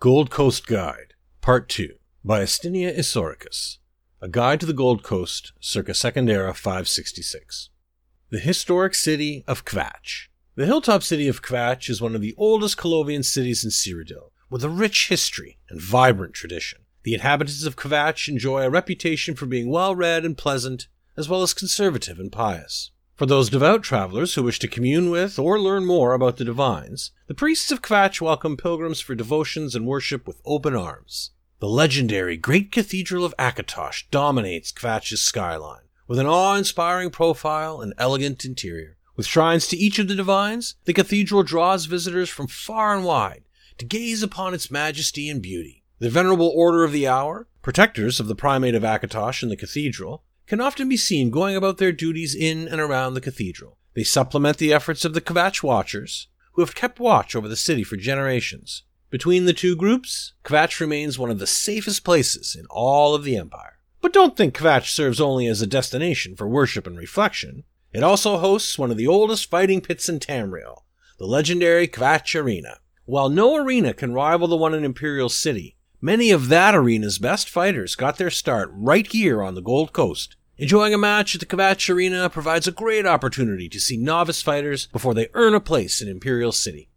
Gold Coast Guide, Part 2, by Astinia Isauricus. A Guide to the Gold Coast, circa Second Era 566. The historic city of Kvatch. The hilltop city of Kvatch is one of the oldest Colovian cities in Cyrodiil, with a rich history and vibrant tradition. The inhabitants of Kvatch enjoy a reputation for being well read and pleasant, as well as conservative and pious. For those devout travelers who wish to commune with or learn more about the divines, the priests of Kvatch welcome pilgrims for devotions and worship with open arms. The legendary Great Cathedral of Akatosh dominates Kvatch's skyline, with an awe-inspiring profile and elegant interior. With shrines to each of the divines, the cathedral draws visitors from far and wide to gaze upon its majesty and beauty. The Venerable Order of the Hour, protectors of the primate of Akatosh and the cathedral, can often be seen going about their duties in and around the cathedral. They supplement the efforts of the Kvatch Watchers, who have kept watch over the city for generations. Between the two groups, Kvatch remains one of the safest places in all of the Empire. But don't think Kvatch serves only as a destination for worship and reflection. It also hosts one of the oldest fighting pits in Tamriel, the legendary Kvatch Arena. While no arena can rival the one in Imperial City, many of that arena's best fighters got their start right here on the Gold Coast Enjoying a match at the Kvatch Arena provides a great opportunity to see novice fighters before they earn a place in Imperial City.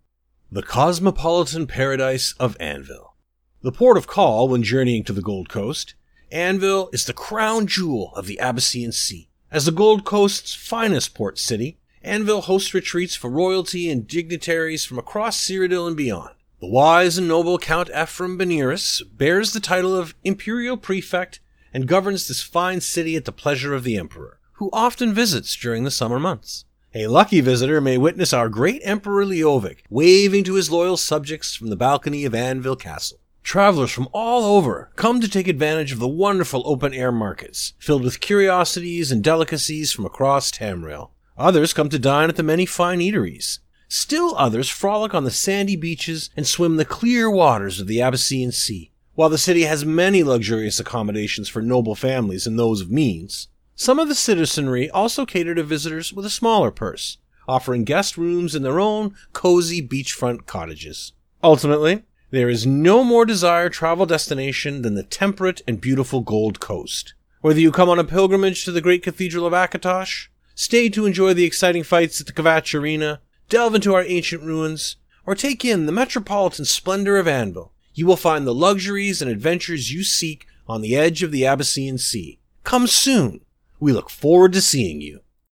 The cosmopolitan paradise of Anvil. The port of call when journeying to the Gold Coast, Anvil is the crown jewel of the Abecean Sea. As the Gold Coast's finest port city, Anvil hosts retreats for royalty and dignitaries from across Cyrodiil and beyond. The wise and noble Count Ephraim Beniris bears the title of Imperial Prefect and governs this fine city at the pleasure of the emperor, who often visits during the summer months. A lucky visitor may witness our great Emperor Leovic waving to his loyal subjects from the balcony of Anvil Castle. Travelers from all over come to take advantage of the wonderful open air markets, filled with curiosities and delicacies from across Tamriel. Others come to dine at the many fine eateries. Still others frolic on the sandy beaches and swim the clear waters of the Abecean Sea. While the city has many luxurious accommodations for noble families and those of means, some of the citizenry also cater to visitors with a smaller purse, offering guest rooms in their own cozy beachfront cottages. Ultimately, there is no more desired travel destination than the temperate and beautiful Gold Coast. Whether you come on a pilgrimage to the great cathedral of Akatosh, stay to enjoy the exciting fights at the Kvatch Arena, delve into our ancient ruins, or take in the metropolitan splendor of Anvil, you will find the luxuries and adventures you seek on the edge of the Abecean Sea. Come soon. We look forward to seeing you.